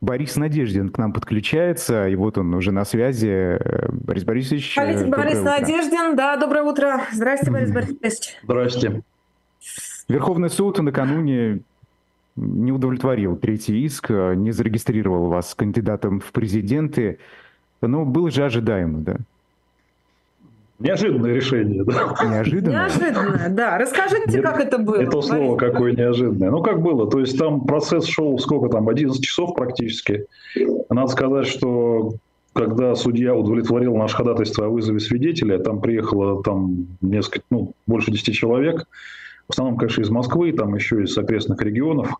Борис Надеждин к нам подключается, и вот он уже на связи. Борис Борисович, Борис, Борис утро. Надеждин, да, доброе утро. Здравствуйте, Борис Борисович. Здрасте. Верховный суд накануне не удовлетворил третий иск, не зарегистрировал вас кандидатом в президенты. Но было же ожидаемо, да? Неожиданное решение, да. Неожиданное? Неожиданное, да. Расскажите, как это было. Это слово какое неожиданное. Ну, как было? То есть там процесс шел сколько там, 11 часов практически. Надо сказать, что когда судья удовлетворил наше ходатайство о вызове свидетеля, там приехало там несколько, ну, больше 10 человек, в основном, конечно, из Москвы, там еще из окрестных регионов.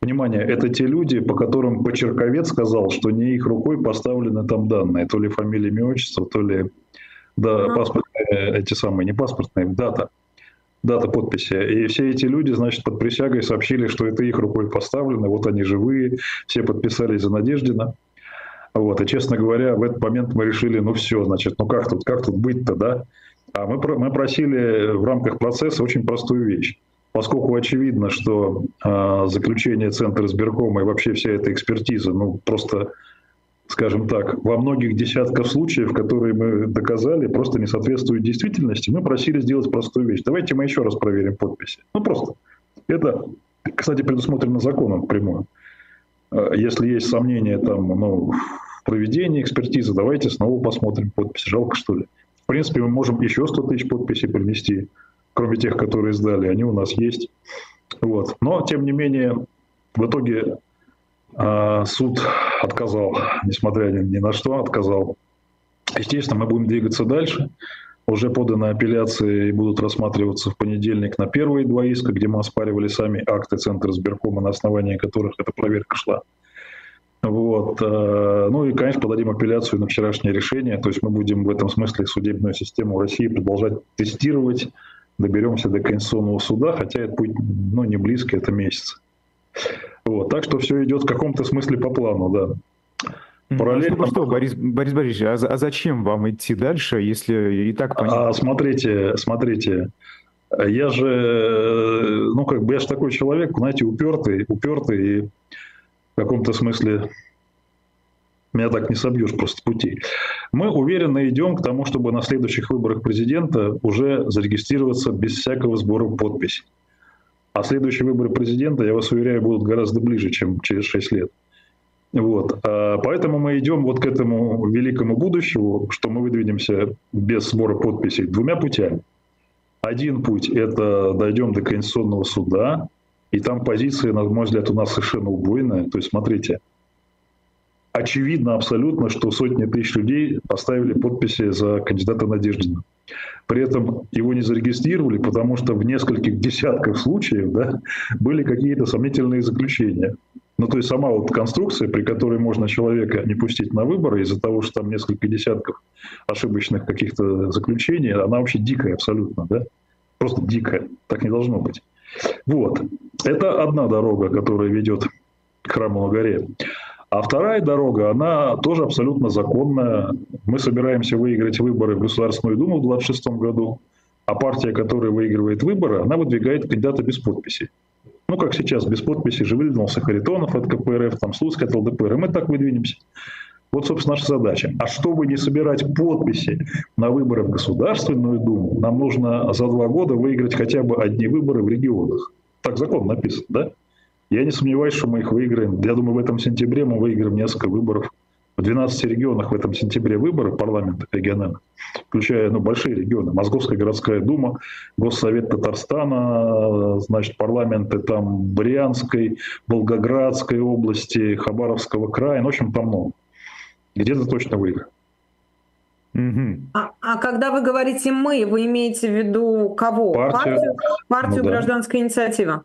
Внимание, это те люди, по которым Почерковец сказал, что не их рукой поставлены там данные, то ли фамилия, имя, отчество, то ли да, паспортные, эти самые, не паспортные, дата, дата подписи. И все эти люди, значит, под присягой сообщили, что это их рукой поставлено, вот они живые, все подписались за Надеждина. Вот, и, честно говоря, в этот момент мы решили, ну все, значит, ну как тут, как тут быть-то, да? А мы, мы просили в рамках процесса очень простую вещь. Поскольку очевидно, что э, заключение Центра избиркома и вообще вся эта экспертиза, ну, просто скажем так, во многих десятках случаев, которые мы доказали, просто не соответствуют действительности, мы просили сделать простую вещь. Давайте мы еще раз проверим подписи. Ну, просто. Это, кстати, предусмотрено законом прямую. Э, если есть сомнения там, ну, в проведении экспертизы, давайте снова посмотрим подписи. Жалко, что ли? В принципе, мы можем еще 100 тысяч подписей принести, кроме тех, которые сдали. Они у нас есть. Вот. Но, тем не менее, в итоге суд отказал, несмотря ни на что, отказал. Естественно, мы будем двигаться дальше. Уже поданы апелляции и будут рассматриваться в понедельник на первые два иска, где мы оспаривали сами акты Центра сберкома, на основании которых эта проверка шла. Вот. А, ну и, конечно, подадим апелляцию на вчерашнее решение. То есть мы будем в этом смысле судебную систему России продолжать тестировать. Доберемся до Конституционного суда, хотя это путь ну, не близко, это месяц. Вот, так что все идет в каком-то смысле по плану, да. Параллельно... Ну что, Борис, Борис Борисович, а, а зачем вам идти дальше, если и так понятно? А, смотрите, смотрите, я же, ну, как бы я же такой человек, знаете, упертый, упертый и в каком-то смысле меня так не собьешь просто пути. Мы уверенно идем к тому, чтобы на следующих выборах президента уже зарегистрироваться без всякого сбора подписей. А следующие выборы президента, я вас уверяю, будут гораздо ближе, чем через 6 лет. Вот. А поэтому мы идем вот к этому великому будущему, что мы выдвинемся без сбора подписей двумя путями. Один путь – это дойдем до Конституционного суда, и там позиция, на мой взгляд, у нас совершенно убойная. То есть, смотрите, очевидно абсолютно, что сотни тысяч людей поставили подписи за кандидата Надеждина. При этом его не зарегистрировали, потому что в нескольких десятках случаев да, были какие-то сомнительные заключения. Ну, то есть сама вот конструкция, при которой можно человека не пустить на выборы из-за того, что там несколько десятков ошибочных каких-то заключений, она вообще дикая абсолютно, да? Просто дикая. Так не должно быть. Вот. Это одна дорога, которая ведет к храму на горе. А вторая дорога, она тоже абсолютно законная. Мы собираемся выиграть выборы в Государственную Думу в 2026 году, а партия, которая выигрывает выборы, она выдвигает кандидата без подписи. Ну, как сейчас, без подписи же выдвинулся Харитонов от КПРФ, там Слуцкий от ЛДПР, и мы так выдвинемся. Вот, собственно, наша задача. А чтобы не собирать подписи на выборы в Государственную Думу, нам нужно за два года выиграть хотя бы одни выборы в регионах. Так закон написан, да? Я не сомневаюсь, что мы их выиграем. Я думаю, в этом сентябре мы выиграем несколько выборов. В 12 регионах в этом сентябре выборы парламента региональных, включая ну, большие регионы. Московская городская дума, Госсовет Татарстана, значит, парламенты там Брянской, Волгоградской области, Хабаровского края. Ну, в общем, там много. Где-то точно выиграем. Угу. А, а когда вы говорите «мы», вы имеете в виду кого? Партию, партию, партию ну, «Гражданская да. инициатива»?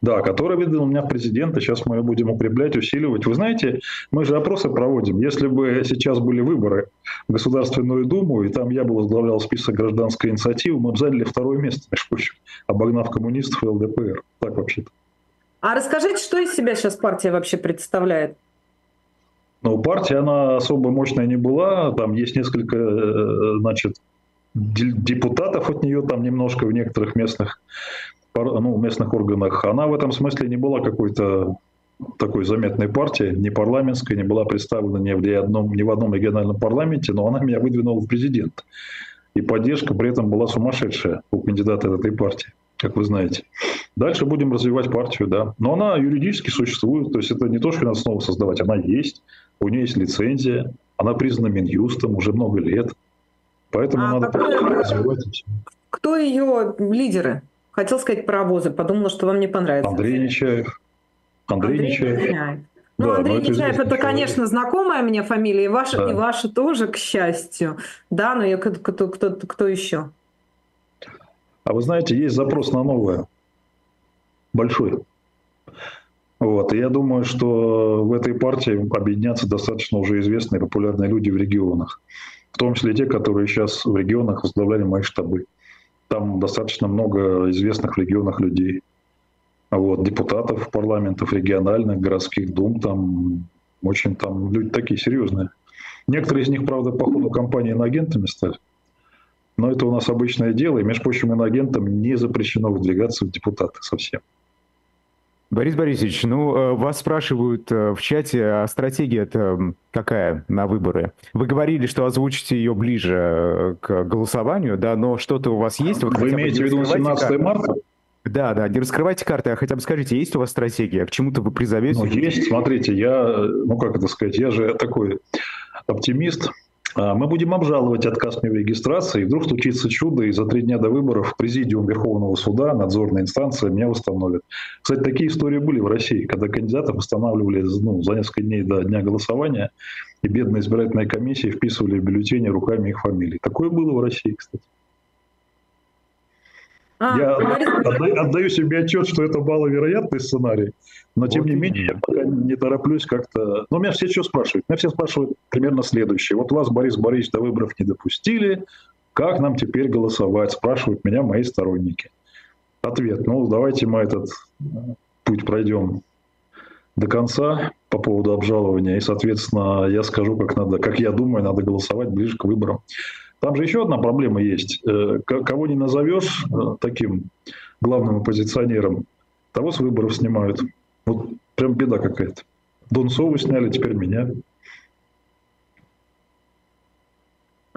Да, который выдвинул меня в президенты. Сейчас мы ее будем укреплять, усиливать. Вы знаете, мы же опросы проводим. Если бы сейчас были выборы в Государственную Думу, и там я бы возглавлял список гражданской инициативы, мы бы заняли второе место, между прочим, обогнав коммунистов и ЛДПР. Так вообще-то. А расскажите, что из себя сейчас партия вообще представляет? Ну, партия, она особо мощная не была. Там есть несколько, э, значит, депутатов от нее там немножко в некоторых местных ну, местных органах, она в этом смысле не была какой-то такой заметной партии, не парламентской, не была представлена ни в, одном, ни в одном региональном парламенте, но она меня выдвинула в президент. И поддержка при этом была сумасшедшая у кандидата этой партии, как вы знаете. Дальше будем развивать партию, да. Но она юридически существует, то есть это не то, что надо снова создавать, она есть, у нее есть лицензия, она признана Минюстом уже много лет. Поэтому а надо кто, развивать. Кто ее лидеры? Хотел сказать паровозы, подумала, что вам не понравится. Андрей Нечаев. Андрей, Андрей Нечаев. Нечаев. Ну, да, Андрей Нечаев, это, конечно, знакомая мне фамилия, и ваша, да. и ваша тоже, к счастью. Да, но я, кто, кто, кто, кто еще? А вы знаете, есть запрос на новое. Большой. Вот. И я думаю, что в этой партии объединятся достаточно уже известные популярные люди в регионах. В том числе те, которые сейчас в регионах возглавляли мои штабы. Там достаточно много известных в регионах людей. Вот, депутатов парламентов региональных, городских дум, там очень там люди такие серьезные. Некоторые из них, правда, по ходу кампании иноагентами стали. Но это у нас обычное дело, и, между прочим, иноагентам не запрещено выдвигаться в депутаты совсем. Борис Борисович, ну, э, вас спрашивают э, в чате, а стратегия это какая на выборы? Вы говорили, что озвучите ее ближе э, к голосованию, да, но что-то у вас есть? Вот Вы имеете в виду 17 марта? Да, да, не раскрывайте карты, а хотя бы скажите, есть у вас стратегия, к чему-то вы призовете? Ну, есть, смотрите, я, ну, как это сказать, я же такой оптимист, мы будем обжаловать отказ мне в регистрации, и вдруг случится чудо, и за три дня до выборов президиум Верховного суда, надзорная инстанция меня восстановит. Кстати, такие истории были в России, когда кандидатов восстанавливали ну, за несколько дней до дня голосования, и бедные избирательные комиссии вписывали в бюллетени руками их фамилий. Такое было в России, кстати. А, я отдаю, отдаю себе отчет, что это маловероятный сценарий, но вот тем не менее я пока не тороплюсь как-то. Но меня все что спрашивают? Меня все спрашивают примерно следующее. Вот вас, Борис Борисович, до выборов не допустили, как нам теперь голосовать? Спрашивают меня мои сторонники. Ответ. Ну, давайте мы этот э, путь пройдем до конца по поводу обжалования, и, соответственно, я скажу, как надо, как я думаю, надо голосовать ближе к выборам. Там же еще одна проблема есть. Э, кого не назовешь э, таким главным оппозиционером, того с выборов снимают. Вот прям беда какая-то. Донцову сняли, теперь меня.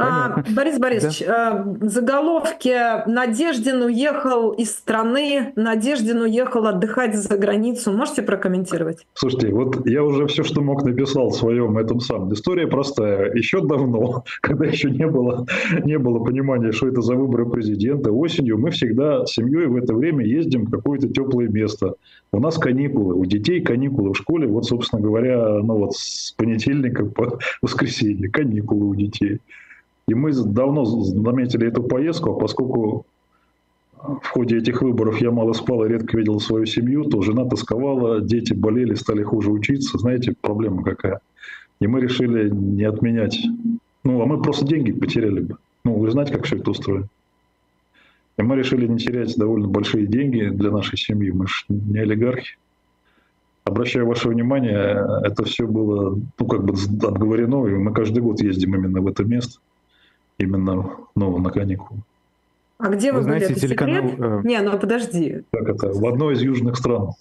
А, Борис Борисович, да. в заголовке «Надеждин уехал из страны», «Надеждин уехал отдыхать за границу». Можете прокомментировать? Слушайте, вот я уже все, что мог, написал в своем этом самом. История простая. Еще давно, когда еще не было, не было понимания, что это за выборы президента, осенью мы всегда с семьей в это время ездим в какое-то теплое место. У нас каникулы, у детей каникулы в школе, вот, собственно говоря, ну вот с понедельника по воскресенье, каникулы у детей. И мы давно наметили эту поездку, а поскольку в ходе этих выборов я мало спал и редко видел свою семью, то жена тосковала, дети болели, стали хуже учиться. Знаете, проблема какая. И мы решили не отменять. Ну, а мы просто деньги потеряли бы. Ну, вы знаете, как все это устроено. И мы решили не терять довольно большие деньги для нашей семьи. Мы же не олигархи. Обращаю ваше внимание, это все было, ну, как бы отговорено, и мы каждый год ездим именно в это место именно ну, на каникулы. А где вы, вы знаете, были? Это телеканал... Секрет? Э, Не, ну подожди. Как это? В одной из южных стран.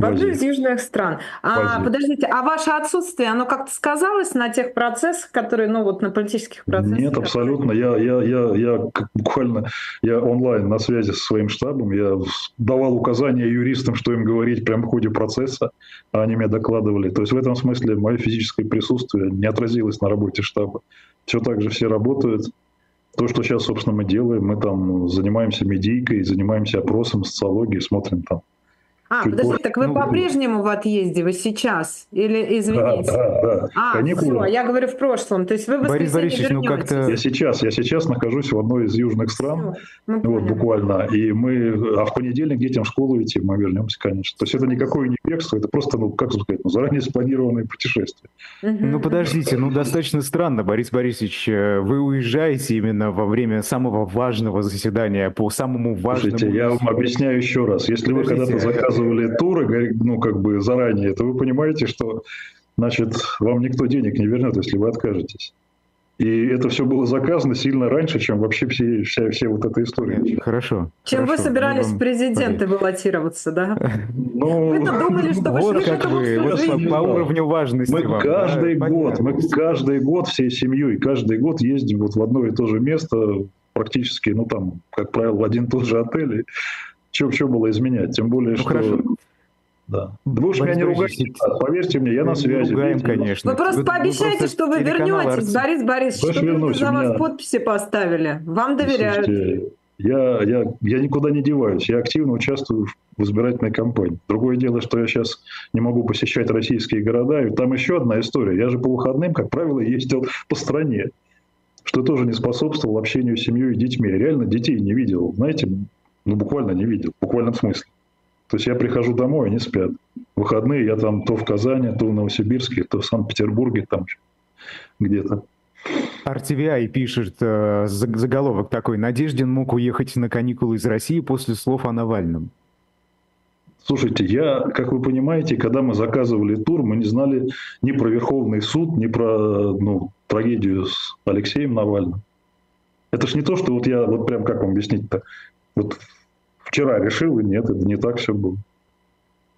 В одной из южных стран. А, подождите, а ваше отсутствие, оно как-то сказалось на тех процессах, которые, ну вот на политических процессах? Нет, абсолютно. Я, я, я, я буквально я онлайн на связи со своим штабом, я давал указания юристам, что им говорить прямо в ходе процесса, а они мне докладывали. То есть в этом смысле мое физическое присутствие не отразилось на работе штаба. Все так же все работают. То, что сейчас, собственно, мы делаем, мы там занимаемся медийкой, занимаемся опросом, социологией, смотрим там а, Чуть подожди, так вы ну, по-прежнему в отъезде, вы сейчас? Или извините? Да, да, да. А, Каникулы. все, я говорю в прошлом. То есть вы в Борис Борисович, ну как-то... Я сейчас, я сейчас нахожусь в одной из южных стран, все, вот буквально, и мы, а в понедельник детям в школу идти, мы вернемся, конечно. То есть это никакое не бегство, это просто, ну, как сказать, ну, заранее спланированное путешествие. Ну, подождите, ну, достаточно странно, Борис Борисович, э, вы уезжаете именно во время самого важного заседания по самому важному... Слушайте, я вам объясняю еще раз. Если вы когда-то заказываете заказывали туры, ну, как бы заранее, то вы понимаете, что, значит, вам никто денег не вернет, если вы откажетесь. И это все было заказано сильно раньше, чем вообще все, вся, вся вот эта история. Хорошо. Чем хорошо. вы собирались в президенты баллотироваться, да? Ну, Вы-то думали, что Вот шли к как вы, вот по, по уровню важности Мы вам, каждый да, год, понятно. мы каждый год всей семьей, каждый год ездим вот в одно и то же место, практически, ну там, как правило, в один и тот же отель. Что, что было изменять? Тем более, Ну, что... хорошо. Да. Вы уж меня Борис не ругайте, а поверьте мне, я Мы на связи. ругаем, Видите, конечно. Вы просто Вы- вы пообещайте, просто что вы вернетесь. Борис Борисович, Конечно, что вернусь, за у вас меня- подписи поставили. Вам доверяют. Слушайте, я, я, я никуда не деваюсь, я активно участвую в в избирательной кампании. Другое дело, что я сейчас не могу посещать российские города, и там еще одна история. Я же по выходным, как правило, ездил по стране, что тоже не способствовало общению с семьей и детьми. Я реально детей не видел, знаете, ну буквально не видел, в буквальном смысле. То есть я прихожу домой, они спят. В выходные я там то в Казани, то в Новосибирске, то в Санкт-Петербурге, там где-то. RTVI пишет э, за- заголовок такой. Надеждин мог уехать на каникулы из России после слов о Навальном. Слушайте, я, как вы понимаете, когда мы заказывали тур, мы не знали ни про Верховный суд, ни про ну, трагедию с Алексеем Навальным. Это ж не то, что вот я, вот прям как вам объяснить-то, вот вчера решил, и нет, это не так все было.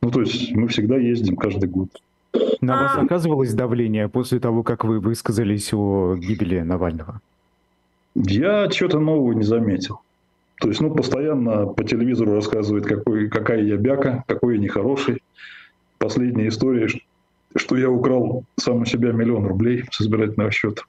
Ну, то есть мы всегда ездим каждый год. На вас А. оказывалось давление после того, как вы высказались о гибели Навального? Я что-то нового не заметил. То есть, ну, постоянно по телевизору рассказывают, какой, какая я бяка, какой я нехороший. Последняя история, что я украл сам у себя миллион рублей с избирательного счета.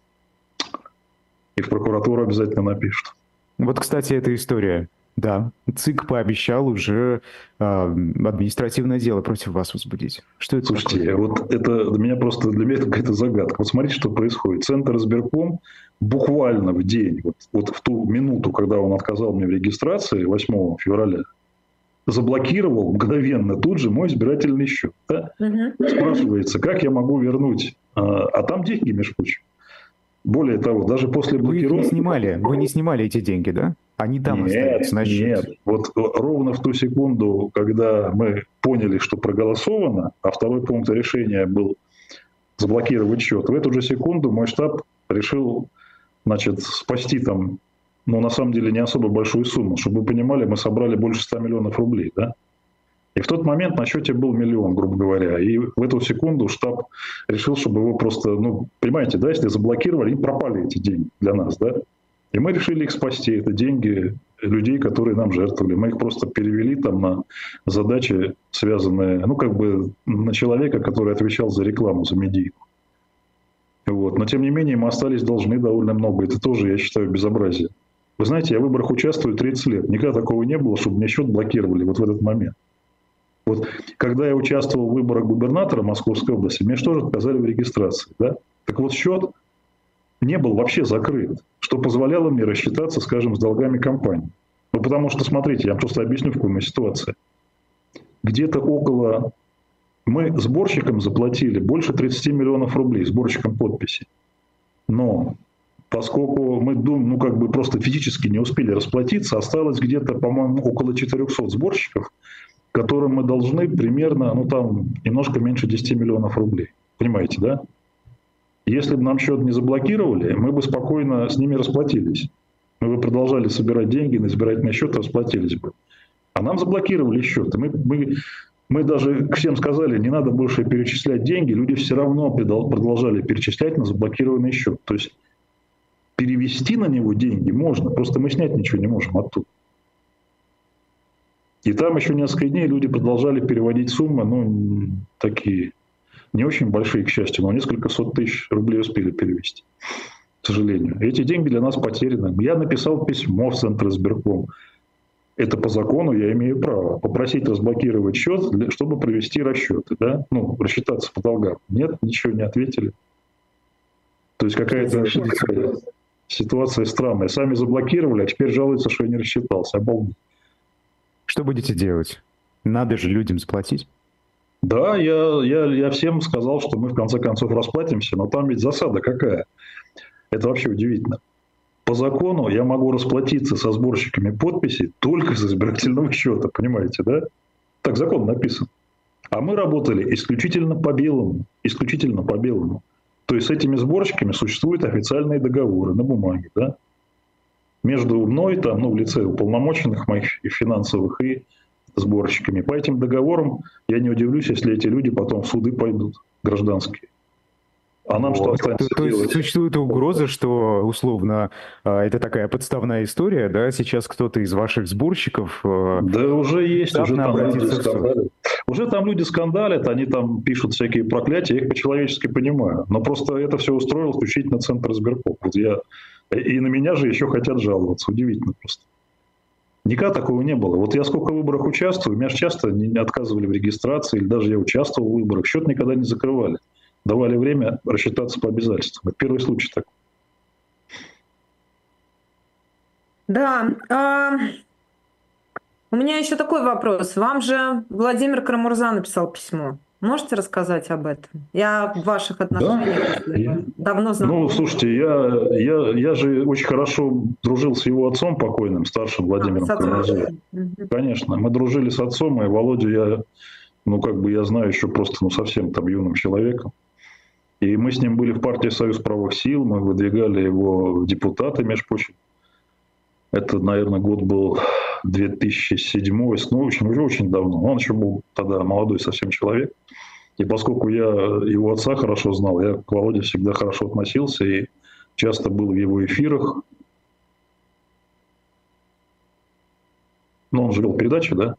И в прокуратуру обязательно напишут. Вот, кстати, эта история. Да, ЦИК пообещал уже э, административное дело против вас возбудить. Что это Слушайте, такое? вот это для меня просто для меня это какая-то загадка. Вот смотрите, что происходит. Центр избирком буквально в день, вот, вот в ту минуту, когда он отказал мне в регистрации 8 февраля, заблокировал мгновенно тут же мой избирательный счет. Да? Мгм. Спрашивается, как я могу вернуть? А, а там деньги, между прочим. Более того, даже после Вы их не блокировки... снимали, вы не снимали эти деньги, да? Они там Нет, остаются на счете. нет. Вот ровно в ту секунду, когда мы поняли, что проголосовано, а второй пункт решения был заблокировать счет, в эту же секунду мой штаб решил значит, спасти там, ну, на самом деле, не особо большую сумму. Чтобы вы понимали, мы собрали больше 100 миллионов рублей, да? И в тот момент на счете был миллион, грубо говоря. И в эту секунду штаб решил, чтобы его просто, ну, понимаете, да, если заблокировали, и пропали эти деньги для нас, да? И мы решили их спасти. Это деньги людей, которые нам жертвовали. Мы их просто перевели там на задачи, связанные, ну, как бы на человека, который отвечал за рекламу, за медийку. Вот. Но, тем не менее, мы остались должны довольно много. Это тоже, я считаю, безобразие. Вы знаете, я в выборах участвую 30 лет. Никогда такого не было, чтобы мне счет блокировали вот в этот момент. Вот, когда я участвовал в выборах губернатора Московской области, мне же тоже отказали в регистрации. Да? Так вот, счет не был вообще закрыт, что позволяло мне рассчитаться, скажем, с долгами компании. Ну, потому что, смотрите, я просто объясню, в какой ситуации. Где-то около... Мы сборщикам заплатили больше 30 миллионов рублей, сборщикам подписей. Но поскольку мы думаем, ну, как бы просто физически не успели расплатиться, осталось где-то, по-моему, около 400 сборщиков, которым мы должны примерно, ну, там, немножко меньше 10 миллионов рублей. Понимаете, да? Если бы нам счет не заблокировали, мы бы спокойно с ними расплатились. Мы бы продолжали собирать деньги на избирательный счет, расплатились бы. А нам заблокировали счет. Мы, мы, мы даже всем сказали, не надо больше перечислять деньги. Люди все равно продолжали перечислять на заблокированный счет. То есть перевести на него деньги можно, просто мы снять ничего не можем оттуда. И там еще несколько дней люди продолжали переводить суммы, ну, такие не очень большие, к счастью, но несколько сот тысяч рублей успели перевести, к сожалению. Эти деньги для нас потеряны. Я написал письмо в Центр избирком. Это по закону я имею право попросить разблокировать счет, для, чтобы провести расчеты, да, ну, рассчитаться по долгам. Нет, ничего не ответили. То есть какая-то ситуация странная. Сами заблокировали, а теперь жалуются, что я не рассчитался. Обалдеть. Что будете делать? Надо же людям заплатить. Да, я, я, я всем сказал, что мы в конце концов расплатимся, но там ведь засада какая. Это вообще удивительно. По закону я могу расплатиться со сборщиками подписей только с избирательного счета, понимаете, да? Так закон написан. А мы работали исключительно по белому, исключительно по белому. То есть с этими сборщиками существуют официальные договоры на бумаге, да? Между мной, там, ну, в лице уполномоченных моих финансовых, и сборщиками. По этим договорам я не удивлюсь, если эти люди потом в суды пойдут, гражданские. А нам вот. что останется то, делать? То есть существует угроза, что, условно, а, это такая подставная история, да, сейчас кто-то из ваших сборщиков... А, да уже есть, уже там люди скандалят. Уже там люди скандалят, они там пишут всякие проклятия, я их по-человечески понимаю. Но просто это все устроил исключительно Центр избирков. Вот я... И на меня же еще хотят жаловаться. Удивительно просто. Никогда такого не было. Вот я сколько в выборах участвую, меня же часто не отказывали в регистрации, или даже я участвовал в выборах, счет никогда не закрывали давали время рассчитаться по обязательствам. Это первый случай такой. Да. А... У меня еще такой вопрос. Вам же Владимир Крамурза написал письмо. Можете рассказать об этом? Я в ваших отношениях да, я, давно знаю. Ну, слушайте, я, я, я же очень хорошо дружил с его отцом покойным, старшим Владимиром а, Крамурзой. Конечно, мы дружили с отцом, и Володю я, ну, как бы я знаю еще просто, ну, совсем там юным человеком. И мы с ним были в партии «Союз правых сил», мы выдвигали его в депутаты, между прочим. Это, наверное, год был 2007, ну, в общем, уже очень давно. Он еще был тогда молодой совсем человек. И поскольку я его отца хорошо знал, я к Володе всегда хорошо относился и часто был в его эфирах. Но он же вел передачу, да?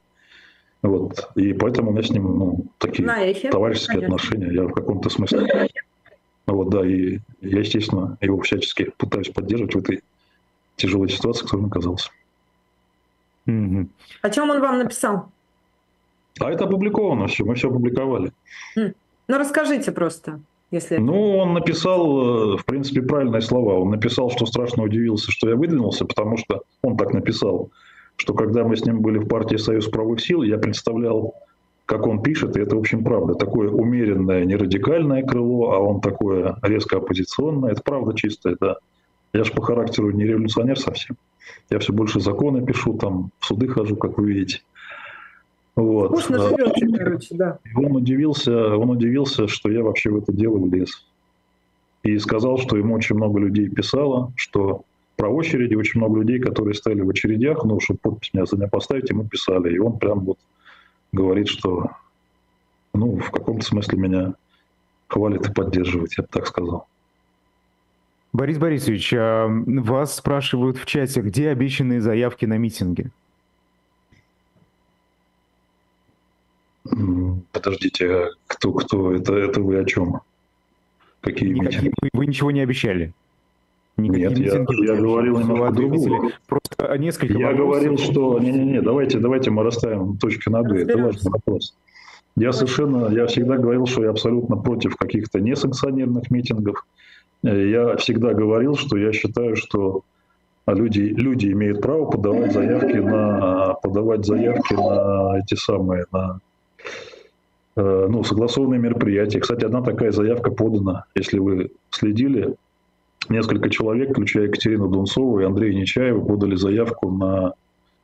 Вот. И поэтому у меня с ним ну, такие товарищеские конечно. отношения. Я в каком-то смысле вот, да, и я, естественно, его всячески пытаюсь поддерживать в этой тяжелой ситуации, в которой он оказался. Mm-hmm. О чем он вам написал? А это опубликовано все, мы все опубликовали. Mm. Ну, расскажите просто. Если... Ну, он написал, э, в принципе, правильные слова. Он написал, что страшно удивился, что я выдвинулся, потому что он так написал, что когда мы с ним были в партии «Союз правых сил», я представлял как он пишет, и это, в общем, правда, такое умеренное, не радикальное крыло, а он такое резко оппозиционное, это правда чистая, да. Я же по характеру не революционер совсем. Я все больше законы пишу, там в суды хожу, как вы видите. Вот. Вкусно живете, короче, да. И он удивился, он удивился, что я вообще в это дело влез. И сказал, что ему очень много людей писало, что про очереди очень много людей, которые стояли в очередях, ну, чтобы подпись меня за меня поставить, ему писали. И он прям вот говорит, что ну, в каком-то смысле меня хвалит и поддерживает, я бы так сказал. Борис Борисович, а вас спрашивают в чате, где обещанные заявки на митинги? Подождите, а кто, кто, это, это вы о чем? Какие Никакие, митинги? Вы, вы ничего не обещали? Никакие Нет, я, я говорил немного другого. Просто несколько Я вопросов. говорил, что... Не-не-не, давайте, давайте мы расставим точки над «и». Это важный вопрос. Я совершенно, я всегда говорил, что я абсолютно против каких-то несанкционированных митингов. Я всегда говорил, что я считаю, что люди, люди имеют право подавать заявки на, подавать заявки на эти самые, на э, ну, согласованные мероприятия. Кстати, одна такая заявка подана, если вы следили, несколько человек, включая Екатерину Дунцову и Андрея Нечаева, подали заявку на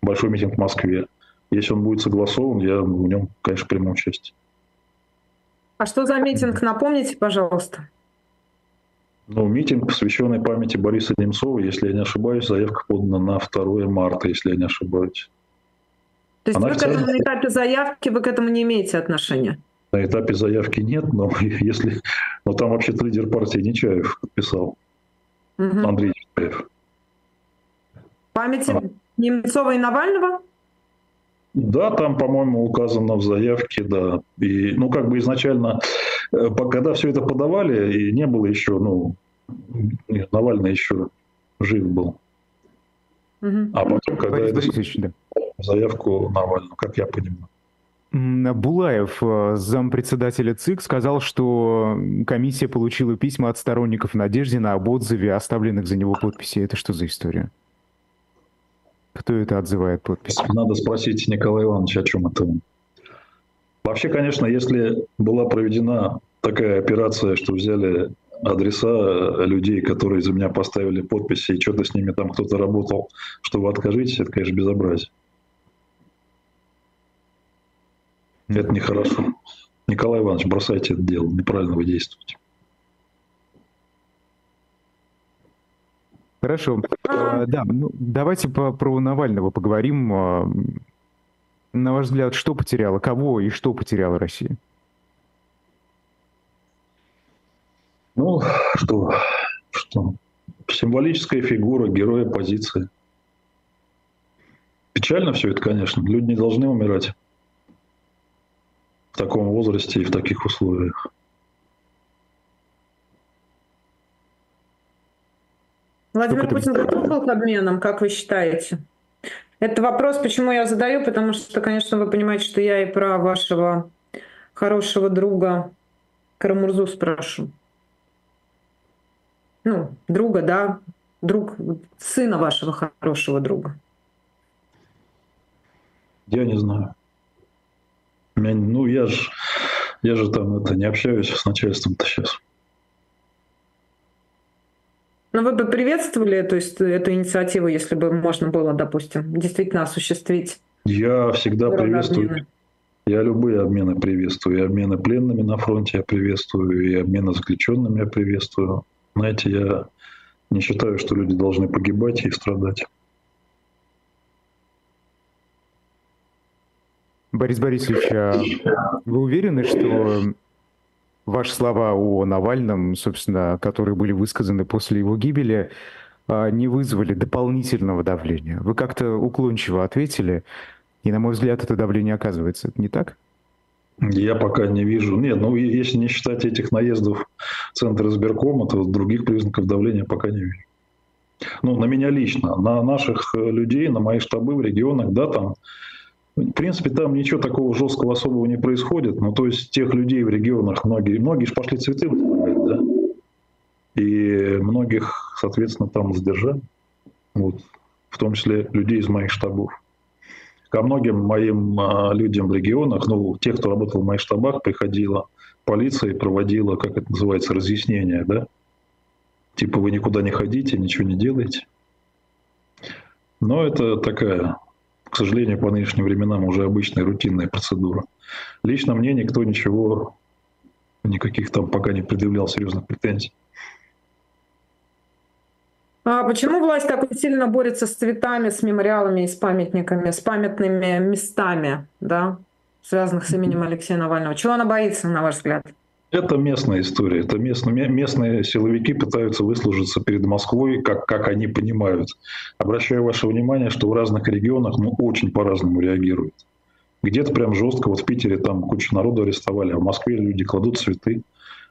большой митинг в Москве. Если он будет согласован, я в нем, конечно, приму участие. А что за митинг? Напомните, пожалуйста. Ну, митинг, посвященный памяти Бориса Немцова, если я не ошибаюсь, заявка подана на 2 марта, если я не ошибаюсь. То есть Она вы к этому, на этапе заявки вы к этому не имеете отношения? На этапе заявки нет, но если... Но там вообще-то лидер партии Нечаев подписал угу. Андрей Чапаев. Памяти а. Немцова и Навального? Да, там, по-моему, указано в заявке, да. И, ну, как бы изначально, э, когда все это подавали, и не было еще, ну, нет, Навальный еще жив был. Угу. А потом, когда Борис это да. Заявку Навального, как я понимаю. Булаев, э, зампредседателя ЦИК, сказал, что комиссия получила письма от сторонников Надеждина об отзыве оставленных за него подписей. Это что за история? Кто это отзывает подписи? Надо спросить Николая Ивановича, о чем это он. Вообще, конечно, если была проведена такая операция, что взяли адреса людей, которые за меня поставили подписи, и что-то с ними там кто-то работал, что вы откажитесь, это, конечно, безобразие. Это нехорошо. Николай Иванович, бросайте это дело, неправильно вы действуете. Хорошо. А, да, ну, давайте по, про Навального поговорим. А, на ваш взгляд, что потеряла, кого и что потеряла Россия? Ну, что, что? Символическая фигура, героя позиции. Печально все это, конечно. Люди не должны умирать в таком возрасте и в таких условиях. Владимир Путин готов был к обменам, как вы считаете? Это вопрос, почему я задаю, потому что, конечно, вы понимаете, что я и про вашего хорошего друга Карамурзу спрошу. Ну, друга, да, друг сына вашего хорошего друга. Я не знаю. Ну, я же я же там это не общаюсь с начальством-то сейчас. Но вы бы приветствовали то есть, эту инициативу, если бы можно было, допустим, действительно осуществить? Я всегда приветствую. Обмены. Я любые обмены приветствую. И обмены пленными на фронте я приветствую, и обмены заключенными я приветствую. Знаете, я не считаю, что люди должны погибать и страдать. Борис Борисович, а вы уверены, что ваши слова о Навальном, собственно, которые были высказаны после его гибели, а, не вызвали дополнительного давления? Вы как-то уклончиво ответили, и, на мой взгляд, это давление оказывается. Это не так? Я пока не вижу. Нет, ну если не считать этих наездов Центра избиркома, то других признаков давления пока не вижу. Ну, на меня лично, на наших людей, на мои штабы в регионах, да, там в принципе, там ничего такого жесткого особого не происходит. Ну, то есть тех людей в регионах, многие, многие же пошли цветы выставлять, да? И многих, соответственно, там задержали. Вот. В том числе людей из моих штабов. Ко многим моим а, людям в регионах, ну, тех, кто работал в моих штабах, приходила полиция и проводила, как это называется, разъяснение, да? Типа вы никуда не ходите, ничего не делаете. Но это такая к сожалению, по нынешним временам уже обычная рутинная процедура. Лично мне никто ничего, никаких там пока не предъявлял серьезных претензий. А почему власть так сильно борется с цветами, с мемориалами и с памятниками, с памятными местами, да, связанных с именем Алексея Навального? Чего она боится, на ваш взгляд? Это местная история. Это местные, местные силовики пытаются выслужиться перед Москвой, как, как они понимают. Обращаю ваше внимание, что в разных регионах ну, очень по-разному реагируют. Где-то прям жестко, вот в Питере там кучу народу арестовали, а в Москве люди кладут цветы.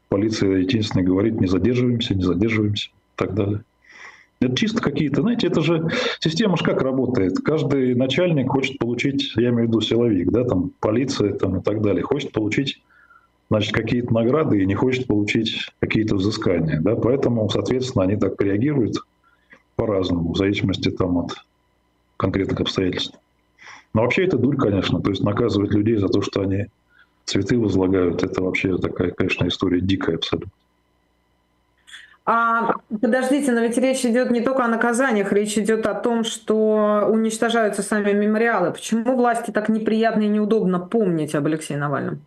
Полиция единственное говорит, не задерживаемся, не задерживаемся и так далее. Это чисто какие-то, знаете, это же система же как работает. Каждый начальник хочет получить, я имею в виду силовик, да, там полиция там, и так далее, хочет получить значит, какие-то награды и не хочет получить какие-то взыскания. Да? Поэтому, соответственно, они так реагируют по-разному, в зависимости там, от конкретных обстоятельств. Но вообще это дурь, конечно. То есть наказывать людей за то, что они цветы возлагают, это вообще такая, конечно, история дикая абсолютно. А, подождите, но ведь речь идет не только о наказаниях, речь идет о том, что уничтожаются сами мемориалы. Почему власти так неприятно и неудобно помнить об Алексее Навальном?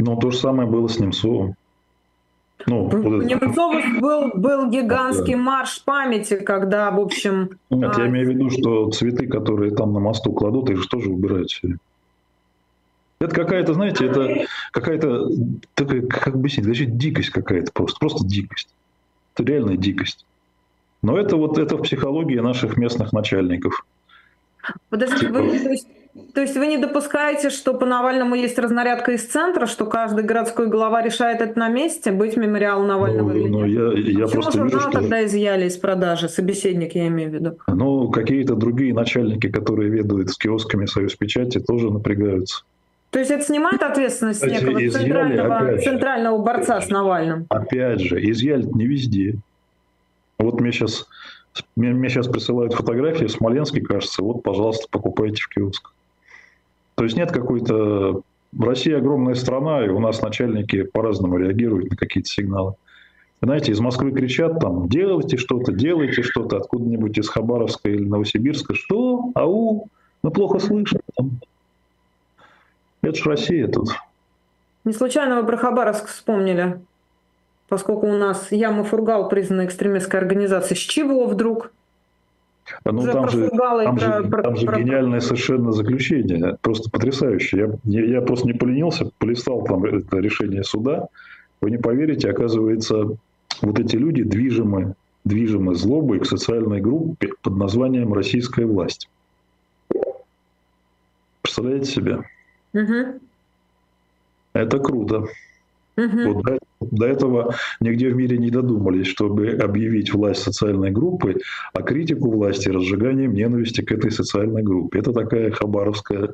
Ну, то же самое было с Немцовым. Ну, У Немцова был, был гигантский да. марш памяти, когда, в общем... Нет, а... я имею в виду, что цветы, которые там на мосту кладут, их же тоже убирают все. Это какая-то, знаете, это какая-то, такая, как объяснить, вообще дикость какая-то просто, просто дикость. Это реальная дикость. Но это вот это в психологии наших местных начальников. Подождите, типа... вы, то есть то есть вы не допускаете, что по Навальному есть разнарядка из центра, что каждый городской глава решает это на месте, быть мемориал Навального ну, или ну, нет? Я, я Почему просто журнал вижу, что... тогда изъяли из продажи, собеседник я имею в виду? Ну, какие-то другие начальники, которые ведут с киосками Союз Печати, тоже напрягаются. То есть это снимает ответственность Кстати, некого изъяли, центрального, центрального борца с Навальным? Опять же, изъяли не везде. Вот мне сейчас, мне, мне сейчас присылают фотографии в Смоленске, кажется, вот, пожалуйста, покупайте в киосках. То есть нет какой-то... Россия огромная страна, и у нас начальники по-разному реагируют на какие-то сигналы. Знаете, из Москвы кричат там, делайте что-то, делайте что-то, откуда-нибудь из Хабаровска или Новосибирска. Что? Ау? Мы плохо слышим. Это же Россия тут. Не случайно вы про Хабаровск вспомнили. поскольку у нас Яма Фургал признана экстремистской организацией. С чего вдруг? Ну, там же, там, про, же, про, там же про... гениальное совершенно заключение, просто потрясающее. Я, я, я просто не поленился, полистал там это решение суда. Вы не поверите, оказывается, вот эти люди движимы, движимы злобой к социальной группе под названием «Российская власть». Представляете себе? Угу. Это круто. Угу. Вот до, до этого нигде в мире не додумались, чтобы объявить власть социальной группой, а критику власти разжиганием ненависти к этой социальной группе. Это такая хабаровская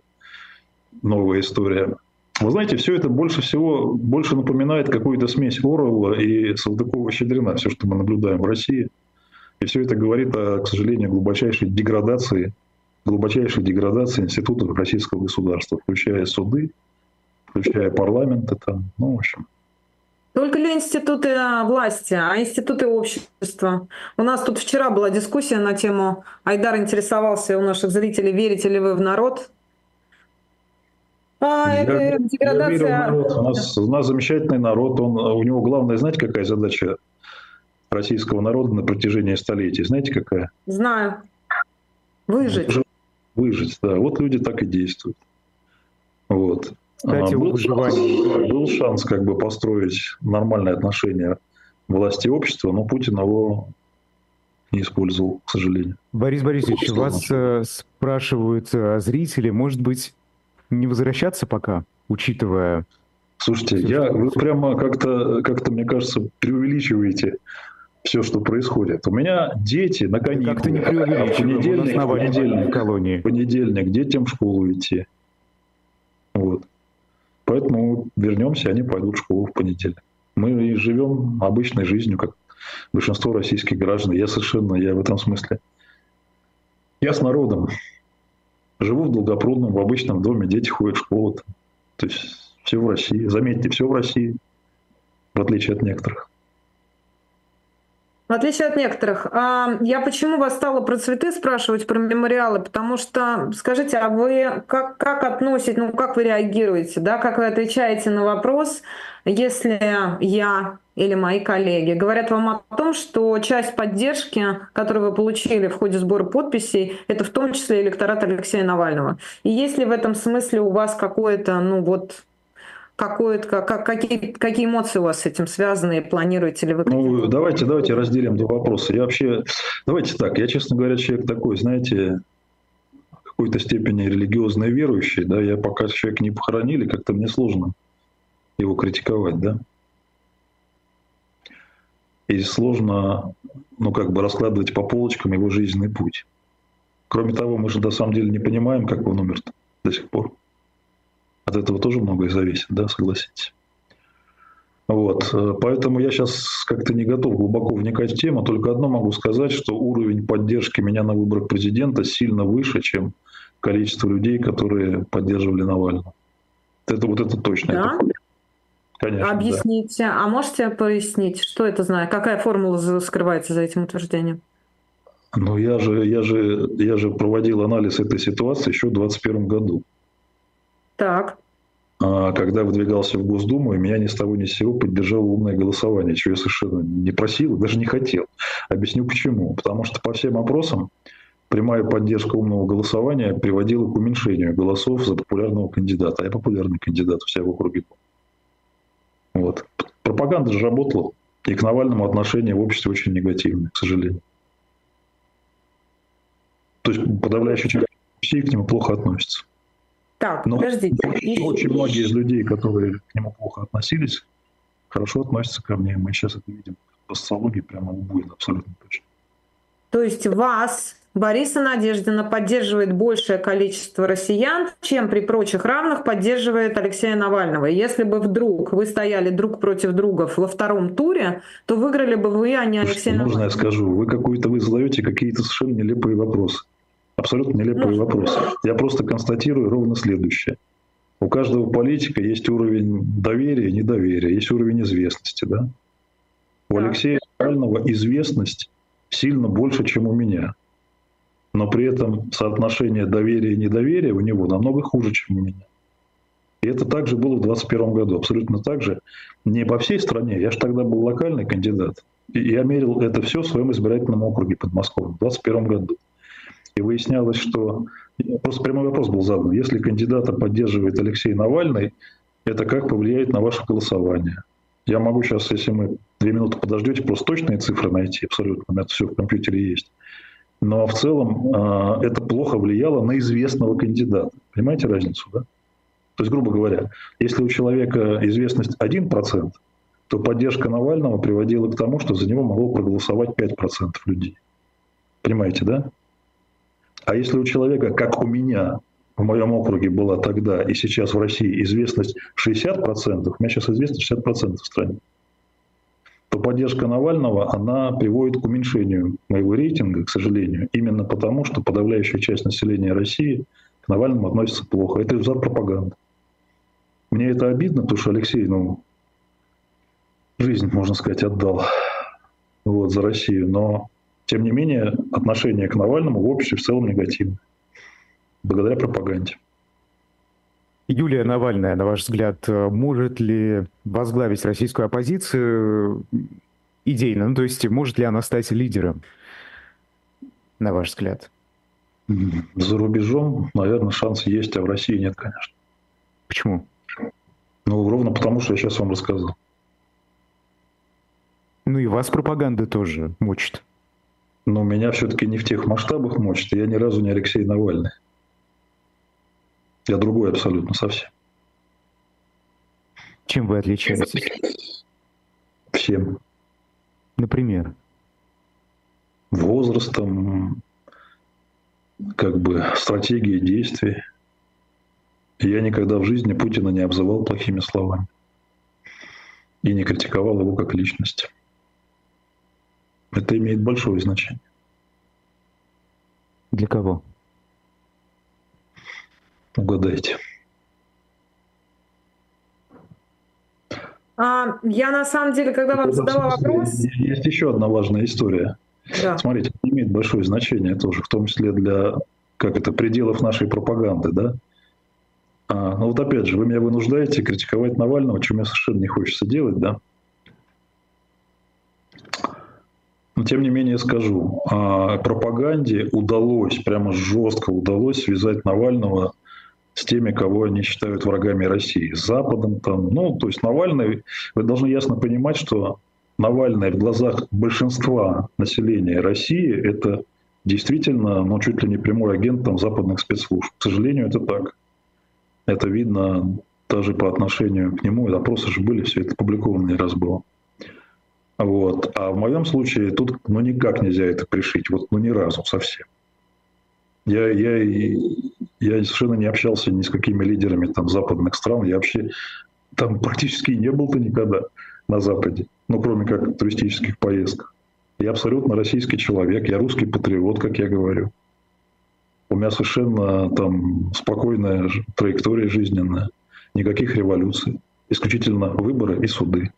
новая история. Вы знаете, все это больше всего больше напоминает какую-то смесь Оруэлла и Салтыкова-Щедрина, все, что мы наблюдаем в России. И все это говорит о, к сожалению, глубочайшей деградации, глубочайшей деградации институтов российского государства, включая суды, включая парламенты там, ну, в общем. Только ли институты а, власти, а институты общества? У нас тут вчера была дискуссия на тему, Айдар интересовался у наших зрителей, верите ли вы в народ? А, я, это деградация... Я верю в народ. У нас, у нас замечательный народ. Он, у него главная, знаете, какая задача российского народа на протяжении столетий? Знаете, какая? Знаю. Выжить. Выжить, да. Вот люди так и действуют. Вот. Кстати, а, был, шанс, был шанс как бы построить нормальные отношения власти и общества, но Путин его не использовал, к сожалению. Борис Борисович, вас э, спрашивают э, зрители, может быть, не возвращаться пока, учитывая... Слушайте, я, вы прямо как-то, как мне кажется, преувеличиваете все, что происходит. У меня дети на каникулы. Как-то не преувеличиваю. В понедельник, понедельник, колонии. понедельник детям в школу идти. Вот. Поэтому вернемся, они пойдут в школу в понедельник. Мы живем обычной жизнью, как большинство российских граждан. Я совершенно, я в этом смысле. Я с народом. Живу в Долгопрудном, в обычном доме, дети ходят в школу. То есть все в России. Заметьте, все в России, в отличие от некоторых. В отличие от некоторых. А я почему вас стала про цветы спрашивать, про мемориалы? Потому что, скажите, а вы как, как относите, ну как вы реагируете, да, как вы отвечаете на вопрос, если я или мои коллеги говорят вам о том, что часть поддержки, которую вы получили в ходе сбора подписей, это в том числе электорат Алексея Навального. И есть ли в этом смысле у вас какое-то, ну вот, какое-то, как, какие, какие эмоции у вас с этим связаны, планируете ли вы? Ну, давайте, давайте разделим два вопроса. Я вообще, давайте так, я, честно говоря, человек такой, знаете, в какой-то степени религиозно верующий, да, я пока человека не похоронили, как-то мне сложно его критиковать, да. И сложно, ну, как бы раскладывать по полочкам его жизненный путь. Кроме того, мы же на самом деле не понимаем, как он умер до сих пор. От этого тоже многое зависит, да, согласитесь. Вот. Э, поэтому я сейчас как-то не готов глубоко вникать в тему. Только одно могу сказать, что уровень поддержки меня на выборах президента сильно выше, чем количество людей, которые поддерживали Навального. Это вот это точно. Да? Это Конечно, Объясните. Да. А можете пояснить, что это знает? Какая формула скрывается за этим утверждением? Ну, я же, я же, я же проводил анализ этой ситуации еще в 2021 году. Так. А, когда выдвигался в Госдуму, и меня ни с того ни с сего поддержало умное голосование, чего я совершенно не просил, даже не хотел. Объясню почему. Потому что по всем опросам прямая поддержка умного голосования приводила к уменьшению голосов за популярного кандидата. А я популярный кандидат у себя в округе. Вот. Пропаганда же работала. И к Навальному отношение в обществе очень негативное, к сожалению. То есть подавляющая часть России к нему плохо относится. Так, Но подождите. Очень многие из людей, которые к нему плохо относились, хорошо относятся ко мне. Мы сейчас это видим по социологии прямо убойно, абсолютно точно. То есть вас, Бориса Надеждина, поддерживает большее количество россиян, чем при прочих равных поддерживает Алексея Навального. Если бы вдруг вы стояли друг против друга во втором туре, то выиграли бы вы, а не Алексей Навальный. Можно я скажу? Вы какую-то вы задаете какие-то совершенно нелепые вопросы. Абсолютно нелепые вопросы. Я просто констатирую ровно следующее. У каждого политика есть уровень доверия и недоверия, есть уровень известности. Да? У Алексея Навального известность сильно больше, чем у меня. Но при этом соотношение доверия и недоверия у него намного хуже, чем у меня. И это также было в 2021 году, абсолютно так же. Не по всей стране, я же тогда был локальный кандидат. И я мерил это все в своем избирательном округе под Москвой в 2021 году. И выяснялось, что... Просто прямой вопрос был задан. Если кандидата поддерживает Алексей Навальный, это как повлияет на ваше голосование? Я могу сейчас, если мы две минуты подождете, просто точные цифры найти абсолютно. У меня это все в компьютере есть. Но в целом э, это плохо влияло на известного кандидата. Понимаете разницу, да? То есть, грубо говоря, если у человека известность 1%, то поддержка Навального приводила к тому, что за него могло проголосовать 5% людей. Понимаете, да? А если у человека, как у меня, в моем округе была тогда и сейчас в России известность 60%, у меня сейчас известность 60% в стране, то поддержка Навального, она приводит к уменьшению моего рейтинга, к сожалению, именно потому, что подавляющая часть населения России к Навальному относится плохо. Это результат пропаганды. Мне это обидно, потому что Алексей, ну, жизнь, можно сказать, отдал вот, за Россию, но, тем не менее, отношение к Навальному в обществе в целом негативное благодаря пропаганде. Юлия Навальная, на ваш взгляд, может ли возглавить российскую оппозицию идейно? Ну, то есть, может ли она стать лидером, на ваш взгляд? За рубежом, наверное, шанс есть, а в России нет, конечно. Почему? Ну, ровно потому, что я сейчас вам рассказал. Ну и вас пропаганда тоже мучит. Но меня все-таки не в тех масштабах мучит, я ни разу не Алексей Навальный. Я другой абсолютно совсем. Чем вы отличаетесь? Всем. Например? Возрастом, как бы стратегией действий. Я никогда в жизни Путина не обзывал плохими словами и не критиковал его как личность. Это имеет большое значение. Для кого? Угадайте. А, я на самом деле, когда вам задала вопрос... Есть еще одна важная история. Да. Смотрите, это имеет большое значение тоже, в том числе для, как это, пределов нашей пропаганды, да? А, ну вот опять же, вы меня вынуждаете критиковать Навального, чем мне совершенно не хочется делать, да? Но тем не менее скажу, а, пропаганде удалось, прямо жестко удалось связать Навального с теми, кого они считают врагами России, с Западом там. Ну, то есть Навальный, вы должны ясно понимать, что Навальный в глазах большинства населения России это действительно, ну, чуть ли не прямой агент там западных спецслужб. К сожалению, это так. Это видно даже по отношению к нему, и опросы же были, все это опубликовано раз было. Вот. А в моем случае тут ну, никак нельзя это пришить, вот ну ни разу совсем. Я, я, я совершенно не общался ни с какими лидерами там, западных стран. Я вообще там практически не был-то никогда на Западе, ну, кроме как туристических поездках. Я абсолютно российский человек, я русский патриот, как я говорю. У меня совершенно там спокойная траектория жизненная, никаких революций, исключительно выборы и суды.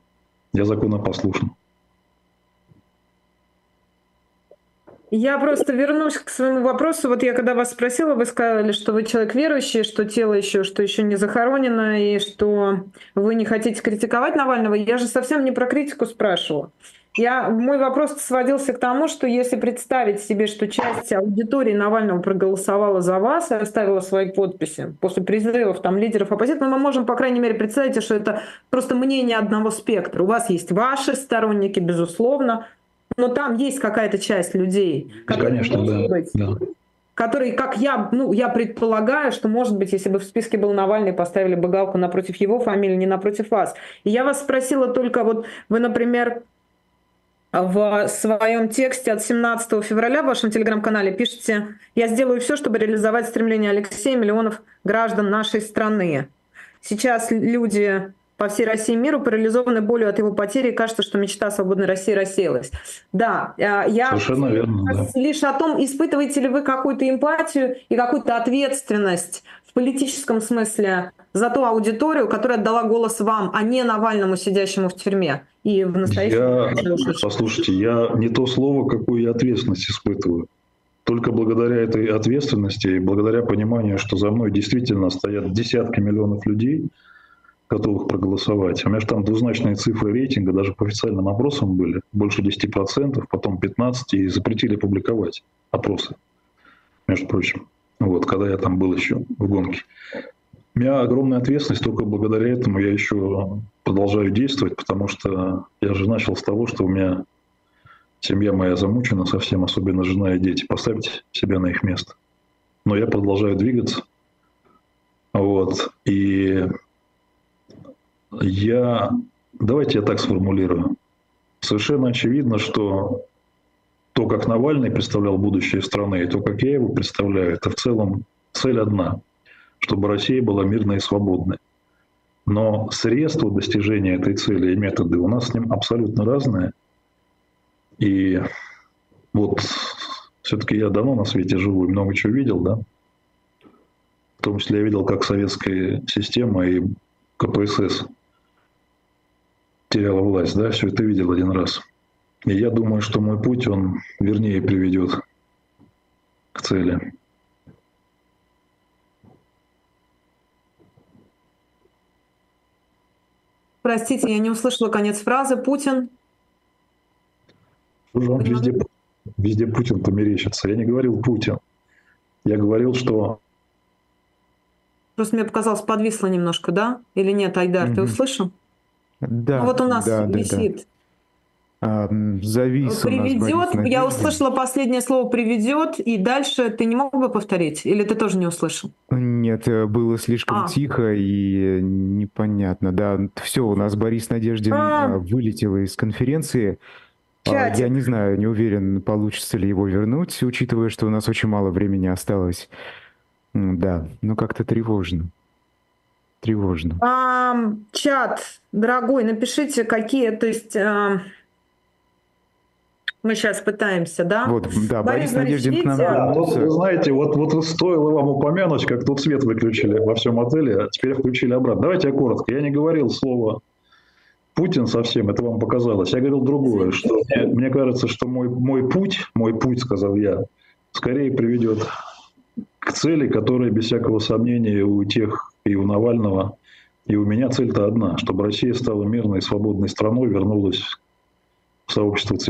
Я законопослушен. Я просто вернусь к своему вопросу. Вот я когда вас спросила, вы сказали, что вы человек верующий, что тело еще, что еще не захоронено, и что вы не хотите критиковать Навального. Я же совсем не про критику спрашивала. Я, мой вопрос сводился к тому, что если представить себе, что часть аудитории Навального проголосовала за вас и оставила свои подписи после призывов там, лидеров оппозиции, ну, мы можем, по крайней мере, представить, что это просто мнение одного спектра. У вас есть ваши сторонники, безусловно, но там есть какая-то часть людей, которые, Конечно, да, быть, да. которые, как я, ну, я предполагаю, что, может быть, если бы в списке был Навальный, поставили бы галку напротив его фамилии, не напротив вас. И я вас спросила только, вот вы, например, в своем тексте от 17 февраля в вашем телеграм-канале пишете «Я сделаю все, чтобы реализовать стремление Алексея миллионов граждан нашей страны». Сейчас люди по всей России и миру парализованы болью от его потери, и кажется, что мечта свободной России рассеялась. Да, а, я Совершенно верно, да. лишь о том, испытываете ли вы какую-то эмпатию и какую-то ответственность в политическом смысле за ту аудиторию, которая отдала голос вам, а не Навальному, сидящему в тюрьме. И в настоящем... Я, послушайте, я не то слово, какую я ответственность испытываю. только благодаря этой ответственности и благодаря пониманию, что за мной действительно стоят десятки миллионов людей, готовых проголосовать. У меня же там двузначные цифры рейтинга, даже по официальным опросам были, больше 10%, потом 15%, и запретили публиковать опросы, между прочим. Вот, когда я там был еще в гонке. У меня огромная ответственность, только благодаря этому я еще продолжаю действовать, потому что я же начал с того, что у меня Семья моя замучена совсем, особенно жена и дети. Поставьте себя на их место. Но я продолжаю двигаться. Вот. И я... Давайте я так сформулирую. Совершенно очевидно, что то, как Навальный представлял будущее страны, и то, как я его представляю, это в целом цель одна, чтобы Россия была мирной и свободной. Но средства достижения этой цели и методы у нас с ним абсолютно разные – и вот все-таки я давно на свете живу и много чего видел, да. В том числе я видел, как советская система и КПСС теряла власть, да, все это видел один раз. И я думаю, что мой путь, он вернее приведет к цели. Простите, я не услышала конец фразы. Путин вам везде, везде Путин померещится. Я не говорил Путин. Я говорил, что... Просто мне показалось, подвисло немножко, да? Или нет, Айдар, mm ты услышал? Да. Ну, вот у нас да, висит. Да, да. А, завис приведет, я услышала последнее слово приведет, и дальше ты не мог бы повторить? Или ты тоже не услышал? Нет, э, было слишком а. тихо и непонятно. Да, все, у нас Борис Надеждин а. вылетел из конференции. Чатик. Я не знаю, не уверен, получится ли его вернуть, учитывая, что у нас очень мало времени осталось. Да, ну как-то тревожно. Тревожно. А, чат, дорогой, напишите, какие, то есть... А... Мы сейчас пытаемся, да? Вот, да, Борис, Борис Надеждин к нам вернулся. Вы знаете, вот, вот стоило вам упомянуть, как тут свет выключили во всем отеле, а теперь включили обратно. Давайте я коротко. Я не говорил слово Путин совсем, это вам показалось. Я говорил другое, что мне, мне кажется, что мой, мой путь, мой путь, сказал я, скорее приведет к цели, которая, без всякого сомнения, у тех и у Навального, и у меня цель-то одна, чтобы Россия стала мирной и свободной страной, вернулась в сообщество цивилизации.